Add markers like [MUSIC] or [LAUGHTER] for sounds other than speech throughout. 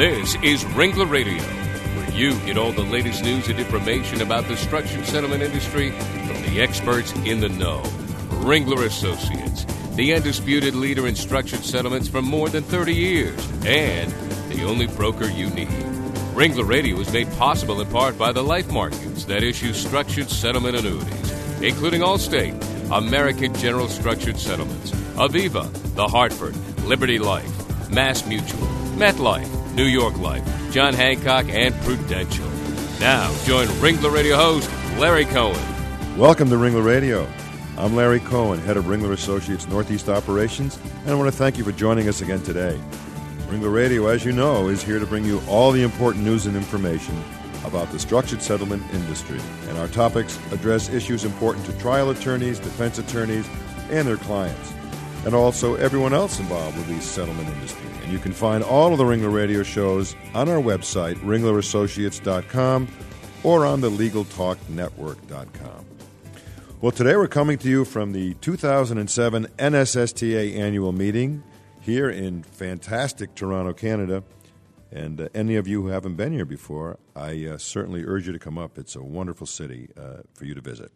This is Ringler Radio, where you get all the latest news and information about the structured settlement industry from the experts in the know. Ringler Associates, the undisputed leader in structured settlements for more than 30 years, and the only broker you need. Ringler Radio is made possible in part by the life markets that issue structured settlement annuities, including Allstate, American General Structured Settlements, Aviva, The Hartford, Liberty Life, Mass Mutual, MetLife, New York Life, John Hancock, and Prudential. Now, join Ringler Radio host Larry Cohen. Welcome to Ringler Radio. I'm Larry Cohen, head of Ringler Associates Northeast Operations, and I want to thank you for joining us again today. Ringler Radio, as you know, is here to bring you all the important news and information about the structured settlement industry. And our topics address issues important to trial attorneys, defense attorneys, and their clients, and also everyone else involved with the settlement industry. And you can find all of the Ringler Radio shows on our website, ringlerassociates.com, or on the LegalTalkNetwork.com. Well, today we're coming to you from the 2007 NSSTA annual meeting here in fantastic Toronto, Canada. And uh, any of you who haven't been here before, I uh, certainly urge you to come up. It's a wonderful city uh, for you to visit.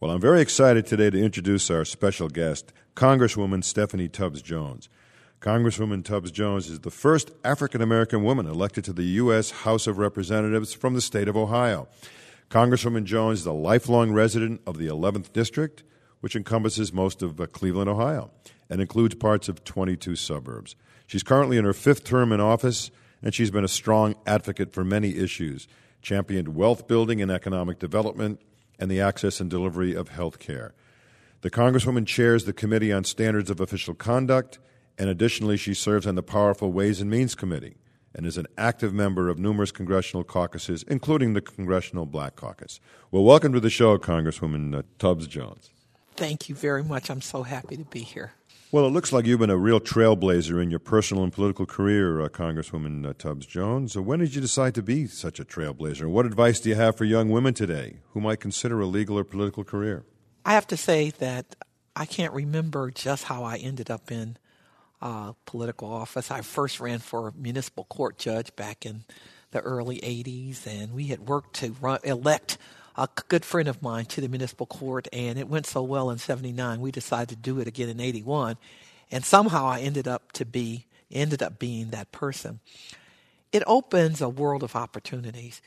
Well, I'm very excited today to introduce our special guest, Congresswoman Stephanie Tubbs Jones. Congresswoman Tubbs Jones is the first African American woman elected to the U.S. House of Representatives from the state of Ohio. Congresswoman Jones is a lifelong resident of the 11th District, which encompasses most of uh, Cleveland, Ohio, and includes parts of 22 suburbs. She's currently in her fifth term in office, and she's been a strong advocate for many issues, championed wealth building and economic development, and the access and delivery of health care. The Congresswoman chairs the Committee on Standards of Official Conduct and additionally, she serves on the powerful Ways and Means Committee and is an active member of numerous congressional caucuses, including the Congressional Black Caucus. Well, welcome to the show, Congresswoman uh, Tubbs Jones. Thank you very much. I'm so happy to be here. Well, it looks like you've been a real trailblazer in your personal and political career, uh, Congresswoman uh, Tubbs Jones. So when did you decide to be such a trailblazer? What advice do you have for young women today who might consider a legal or political career? I have to say that I can't remember just how I ended up in uh, political office. I first ran for municipal court judge back in the early 80s, and we had worked to run, elect a good friend of mine to the municipal court, and it went so well in 79, we decided to do it again in 81. And somehow I ended up to be ended up being that person. It opens a world of opportunities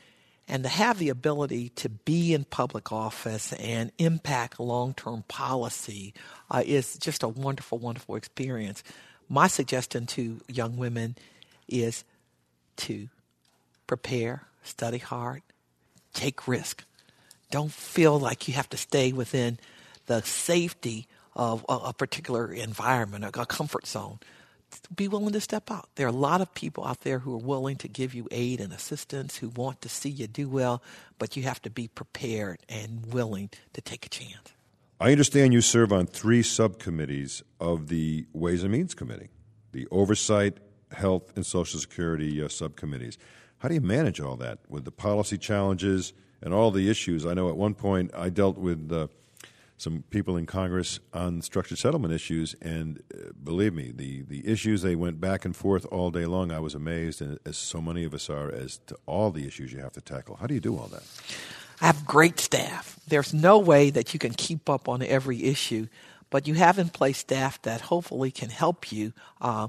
and to have the ability to be in public office and impact long-term policy uh, is just a wonderful, wonderful experience my suggestion to young women is to prepare, study hard, take risk. Don't feel like you have to stay within the safety of a, particular environment, a comfort zone. Be willing to step out. There are a lot of people out there who are willing to give you aid and assistance, who want to see you do well, but you have to be prepared and willing to take a chance. I understand you serve on three subcommittees of the Ways and Means Committee, the Oversight, Health, and Social Security uh, subcommittees. How do you manage all that with the policy challenges and all the issues? I know at one point I dealt with uh, some people in Congress on structured settlement issues, and uh, believe me, the, the issues they went back and forth all day long. I was amazed, and as so many of us are, as to all the issues you have to tackle. How do you do all that? I have great staff. There's no way that you can keep up on every issue, but you have in place staff that hopefully can help you uh,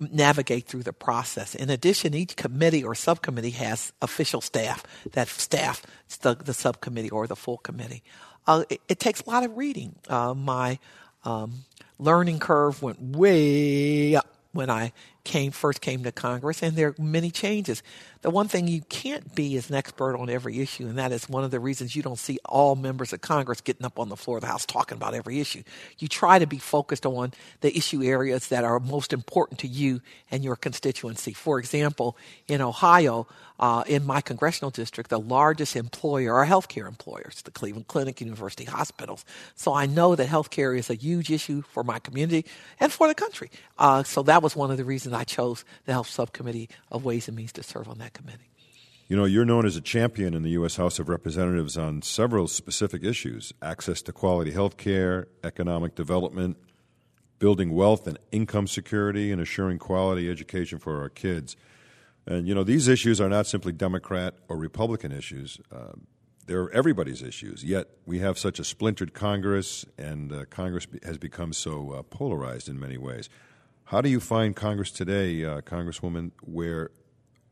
navigate through the process. In addition, each committee or subcommittee has official staff that staff the, the subcommittee or the full committee. Uh, it, it, takes a lot of reading. Uh, my um, learning curve went way up when I came first came to Congress, and there are many changes. The one thing you can't be is an expert on every issue, and that is one of the reasons you don't see all members of Congress getting up on the floor of the House talking about every issue. You try to be focused on the issue areas that are most important to you and your constituency. For example, in Ohio, uh, in my congressional district, the largest employer are healthcare employers, the Cleveland Clinic, University Hospitals. So I know that healthcare is a huge issue for my community and for the country. Uh, so that was one of the reasons I chose the Health Subcommittee of Ways and Means to serve on that committee. You know, you're known as a champion in the U.S. House of Representatives on several specific issues access to quality health care, economic development, building wealth and income security, and assuring quality education for our kids. And, you know, these issues are not simply Democrat or Republican issues. Uh, they're everybody's issues. Yet we have such a splintered Congress, and uh, Congress has become so uh, polarized in many ways. How do you find Congress today, uh, Congresswoman, where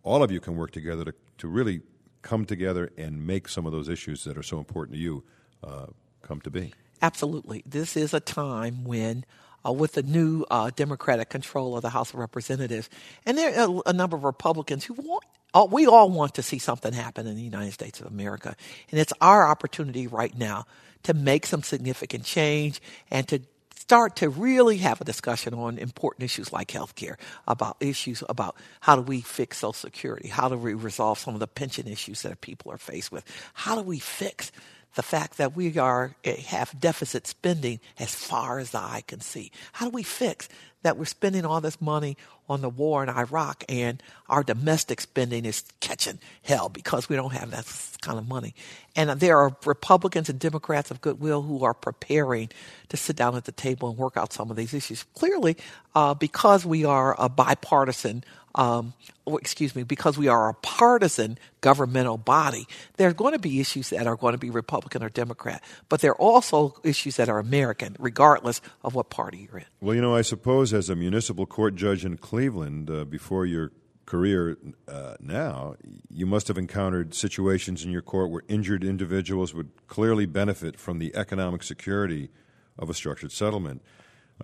all of you can work together to, to really come together and make some of those issues that are so important to you uh, come to be? Absolutely. This is a time when uh, with the new uh, Democratic control of the House of Representatives. And there are a, number of Republicans who want, uh, we all want to see something happen in the United States of America. And it's our opportunity right now to make some significant change and to start to really have a discussion on important issues like health care, about issues about how do we fix Social Security, how do we resolve some of the pension issues that people are faced with, how do we fix the fact that we are eh, have deficit spending as far as the eye can see. How do we fix that we're spending all this money on the war in Iraq and our domestic spending is catching hell because we don't have that kind of money. And there are Republicans and Democrats of goodwill who are preparing to sit down at the table and work out some of these issues. Clearly, uh, because we are a bipartisan um, oh, excuse me, because we are a partisan governmental body, there are going to be issues that are going to be Republican or Democrat, but there are also issues that are American, regardless of what party you're in. Well, you know, I suppose as a municipal court judge in Cleveland, uh, before your career uh, now, you must have encountered situations in your court where injured individuals would clearly benefit from the economic security of a structured settlement.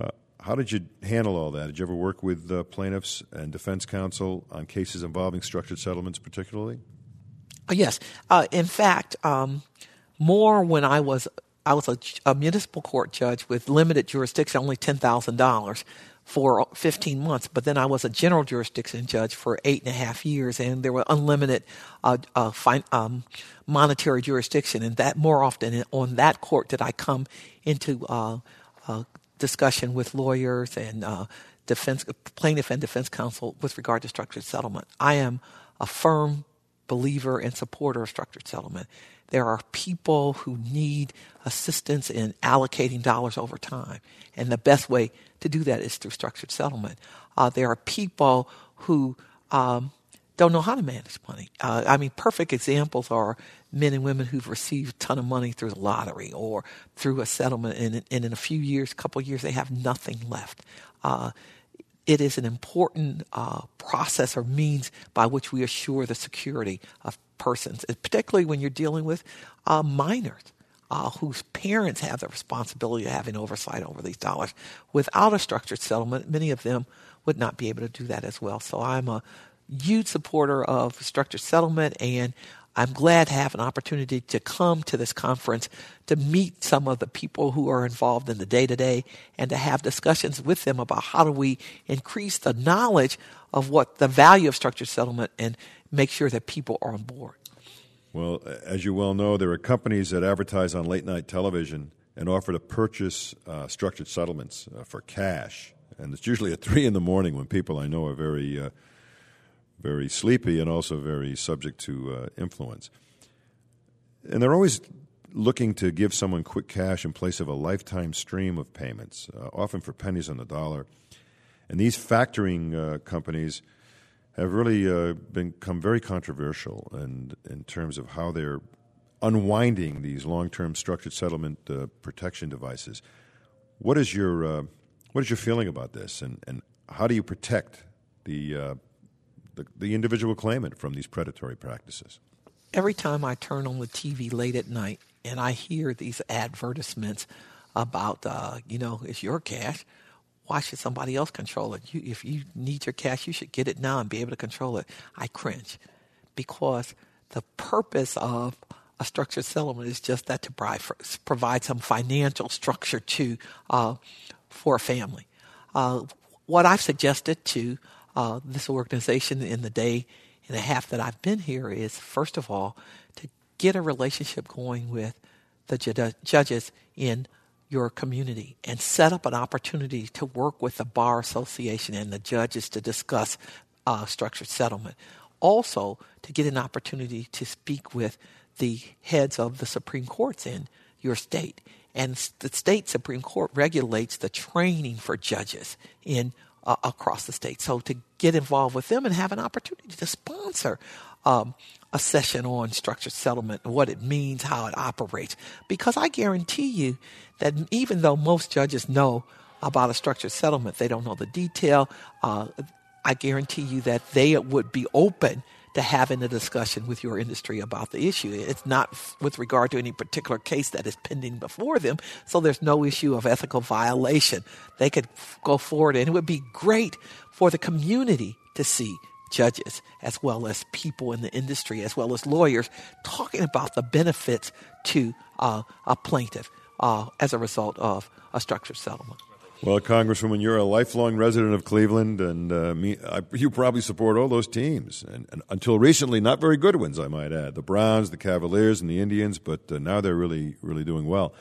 Uh, how did you handle all that? Did you ever work with uh, plaintiffs and defense counsel on cases involving structured settlements, particularly? Uh, yes. Uh, in fact, um, more when I was I was a, a, municipal court judge with limited jurisdiction, only ten thousand dollars for 15 months. But then I was a general jurisdiction judge for eight and a half years, and there were unlimited uh, uh, fine, um, monetary jurisdiction. And that more often on that court did I come into uh, uh discussion with lawyers and uh, defense plaintiff and defense counsel with regard to structured settlement. I am a firm believer and supporter of structured settlement. There are people who need assistance in allocating dollars over time, and the best way to do that is through structured settlement. Uh, there are people who um, don't know how to manage money. Uh, I mean, perfect examples are men and women who've received a ton of money through the lottery or through a settlement, and, and in a few years, a couple years, they have nothing left. Uh, it is an important uh, process or means by which we assure the security of persons, particularly when you're dealing with uh, minors. Uh, whose parents have the responsibility of having oversight over these dollars. Without a structured settlement, many of them would not be able to do that as well. So I'm a huge supporter of structured settlement, and I'm glad to have an opportunity to come to this conference to meet some of the people who are involved in the day to day and to have discussions with them about how do we increase the knowledge of what the value of structured settlement and make sure that people are on board. Well, as you well know, there are companies that advertise on late night television and offer to purchase uh, structured settlements uh, for cash. And it's usually at three in the morning when people I know are very uh, very sleepy and also very subject to uh, influence. And they're always looking to give someone quick cash in place of a lifetime stream of payments, uh, often for pennies on the dollar. And these factoring uh, companies have really uh, become very controversial in, in terms of how they're unwinding these long-term structured settlement uh, protection devices. What is your uh, what is your feeling about this, and, and how do you protect the the, the individual claimant from these predatory practices? Every time I turn on the TV late at night and I hear these advertisements about, uh, you know, it's your cash, why should somebody else control it? You, if you need your cash, you should get it now and be able to control it. I cringe because the purpose of a structured settlement is just that to provide some financial structure to uh, for a family. Uh, what I've suggested to uh, this organization in the day and a half that I've been here is, first of all, to get a relationship going with the ju- judges in your community and set up an opportunity to work with the Bar Association and the judges to discuss uh, structured settlement. Also, to get an opportunity to speak with the heads of the Supreme Courts in your state. And the state Supreme Court regulates the training for judges in uh, across the state. So to get involved with them and have an opportunity to sponsor um, a session on structured settlement, what it means, how it operates. Because I guarantee you that even though most judges know about a structured settlement, they don't know the detail. Uh, I guarantee you that they would be open to having a discussion with your industry about the issue. It's not with regard to any particular case that is pending before them, so there's no issue of ethical violation. They could go forward, and it would be great for the community to see judges as well as people in the industry as well as lawyers talking about the benefits to uh, a plaintiff uh, as a result of a structured settlement. Well, Congresswoman, you're a lifelong resident of Cleveland, and uh, me, I, you probably support all those teams. And, and, until recently, not very good ones, I might add. The Browns, the Cavaliers, and the Indians, but uh, now they're really, really doing well.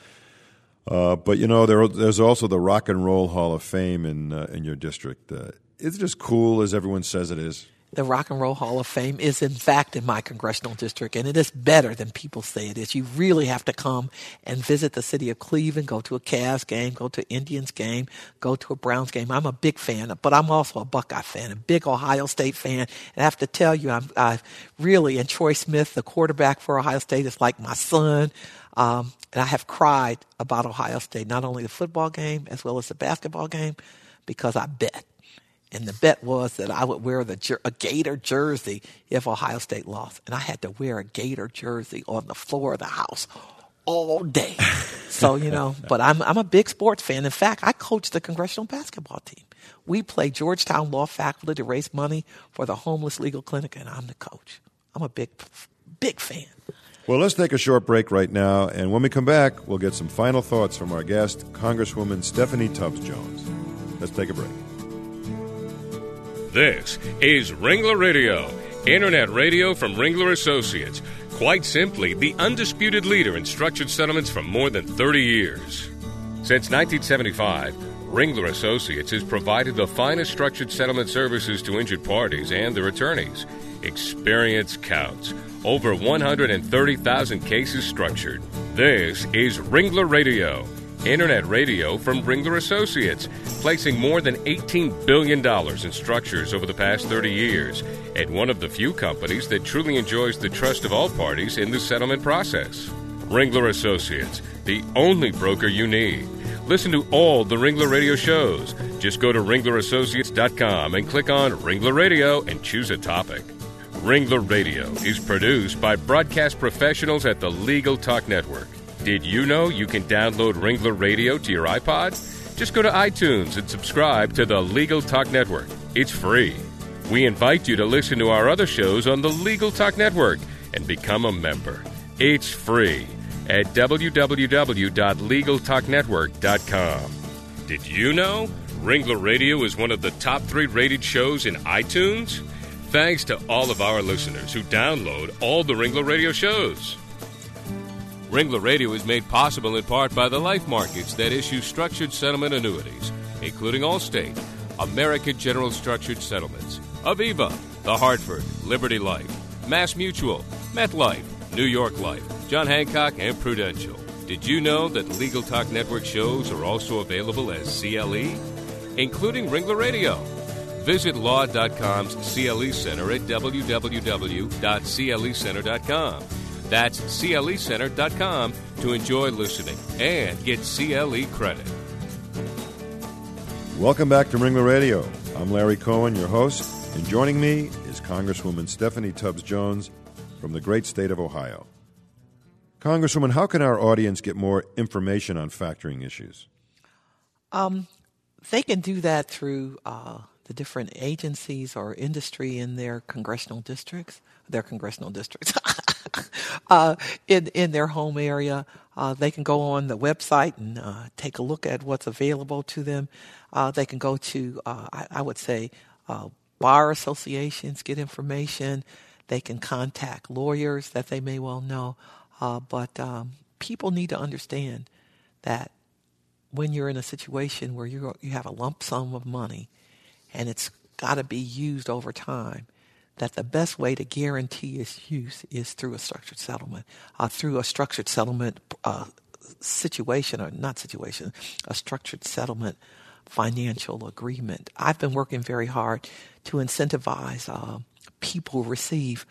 Uh, but you know, there, there's also the Rock and Roll Hall of Fame in uh, in your district. Uh, is it as cool as everyone says it is? The Rock and Roll Hall of Fame is in fact in my congressional district, and it is better than people say it is. You really have to come and visit the city of Cleveland, go to a Cavs game, go to Indians game, go to a Browns game. I'm a big fan, but I'm also a Buckeye fan, a big Ohio State fan. And I have to tell you, I'm I really, and Troy Smith, the quarterback for Ohio State, is like my son. Um, and I have cried about Ohio State, not only the football game as well as the basketball game, because I bet and the bet was that I would wear the a Gator jersey if Ohio State lost, and I had to wear a Gator jersey on the floor of the house all day. [LAUGHS] so you know, but I'm I'm a big sports fan. In fact, I coach the congressional basketball team. We play Georgetown law faculty to raise money for the homeless legal clinic, and I'm the coach. I'm a big big fan. Well, let's take a short break right now, and when we come back, we'll get some final thoughts from our guest, Congresswoman Stephanie Tubbs Jones. Let's take a break. This is Ringler Radio, internet radio from Ringler Associates. Quite simply, the undisputed leader in structured settlements for more than 30 years. Since 1975, Ringler Associates has provided the finest structured settlement services to injured parties and their attorneys. Experience counts. Over 130,000 cases structured. This is Ringler Radio Internet radio from Ringler Associates, placing more than $18 billion in structures over the past 30 years, and one of the few companies that truly enjoys the trust of all parties in the settlement process. Ringler Associates, the only broker you need. Listen to all the Ringler Radio shows. Just go to ringlerassociates.com and click on Ringler Radio and choose a topic. Ringler Radio is produced by broadcast professionals at the Legal Talk Network. Did you know you can download Ringler Radio to your iPod? Just go to iTunes and subscribe to the Legal Talk Network. It's free. We invite you to listen to our other shows on the Legal Talk Network and become a member. It's free at www.legaltalknetwork.com. Did you know Ringler Radio is one of the top three rated shows in iTunes? Thanks to all of our listeners who download all the Ringler Radio shows. Ringler Radio is made possible in part by the life markets that issue structured settlement annuities, including Allstate, American General Structured Settlements, Aviva, The Hartford, Liberty Life, Mass Mutual, MetLife, New York Life, John Hancock, and Prudential. Did you know that Legal Talk Network shows are also available as CLE, including Ringler Radio? Visit law.com's CLE Center at www.clecenter.com. That's clecenter.com to enjoy listening and get CLE credit. Welcome back to Ringler Radio. I'm Larry Cohen, your host, and joining me is Congresswoman Stephanie Tubbs Jones from the great state of Ohio. Congresswoman, how can our audience get more information on factoring issues? Um, they can do that through uh, the different agencies or industry in their congressional districts, their congressional districts. [LAUGHS] [LAUGHS] uh, in in their home area. Uh, they can go on the website and uh, take a look at what's available to them. Uh, they can go to, uh, I, I, would say, uh, bar associations, get information. They can contact lawyers that they may well know. but um, people need to understand that when you're in a situation where you you have a lump sum of money and it's got to be used over time, that the best way to guarantee its use is through a structured settlement, uh, through a structured settlement uh, situation, or not situation, a structured settlement financial agreement. I've been working very hard to incentivize uh, people receive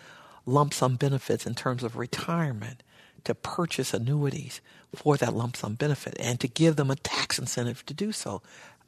lump sum benefits in terms of retirement to purchase annuities for that lump sum benefit and to give them a tax incentive to do so.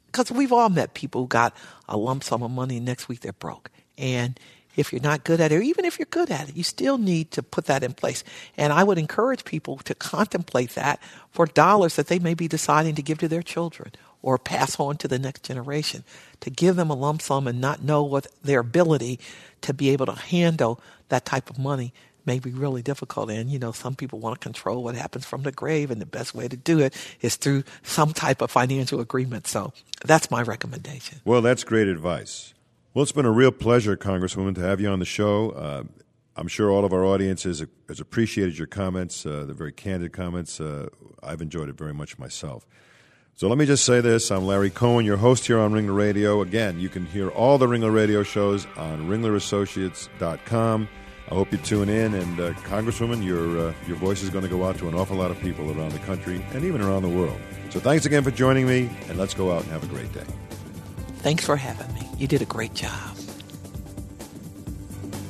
Because we've all met people who got a lump sum of money next week they're broke. And if you're not good at it, or even if you're good at it, you still need to put that in place. And I would encourage people to contemplate that for dollars that they may be deciding to give to their children or pass on to the next generation. To give them a lump sum and not know what their ability to be able to handle that type of money may be really difficult. And, you know, some people want to control what happens from the grave, and the best way to do it is through some type of financial agreement. So that's my recommendation. Well, that's great advice. Well, it's been a real pleasure, Congresswoman, to have you on the show. Uh, I'm sure all of our audience has, has appreciated your comments, uh, the very candid comments. Uh, I've enjoyed it very much myself. So let me just say this. I'm Larry Cohen, your host here on Ringler Radio. Again, you can hear all the Ringler Radio shows on ringlerassociates.com. I hope you tune in. And uh, Congresswoman, your uh, your voice is going to go out to an awful lot of people around the country and even around the world. So thanks again for joining me, and let's go out and have a great day. Thanks for having me. You did a great job.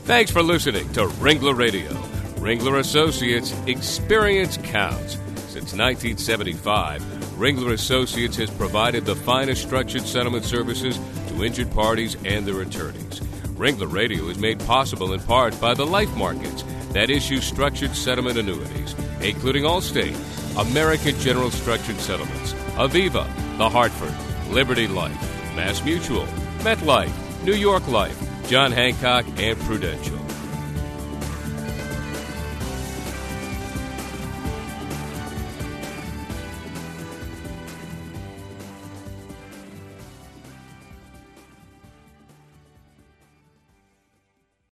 Thanks for listening to Ringler Radio. Ringler Associates Experience Counts. Since 1975, Ringler Associates has provided the finest structured settlement services to injured parties and their attorneys. Ringler Radio is made possible in part by the life markets that issue structured settlement annuities, including Allstate, American General Structured Settlements, Aviva, The Hartford, Liberty Life, Mass Mutual, MetLife, New York Life, John Hancock, and Prudential.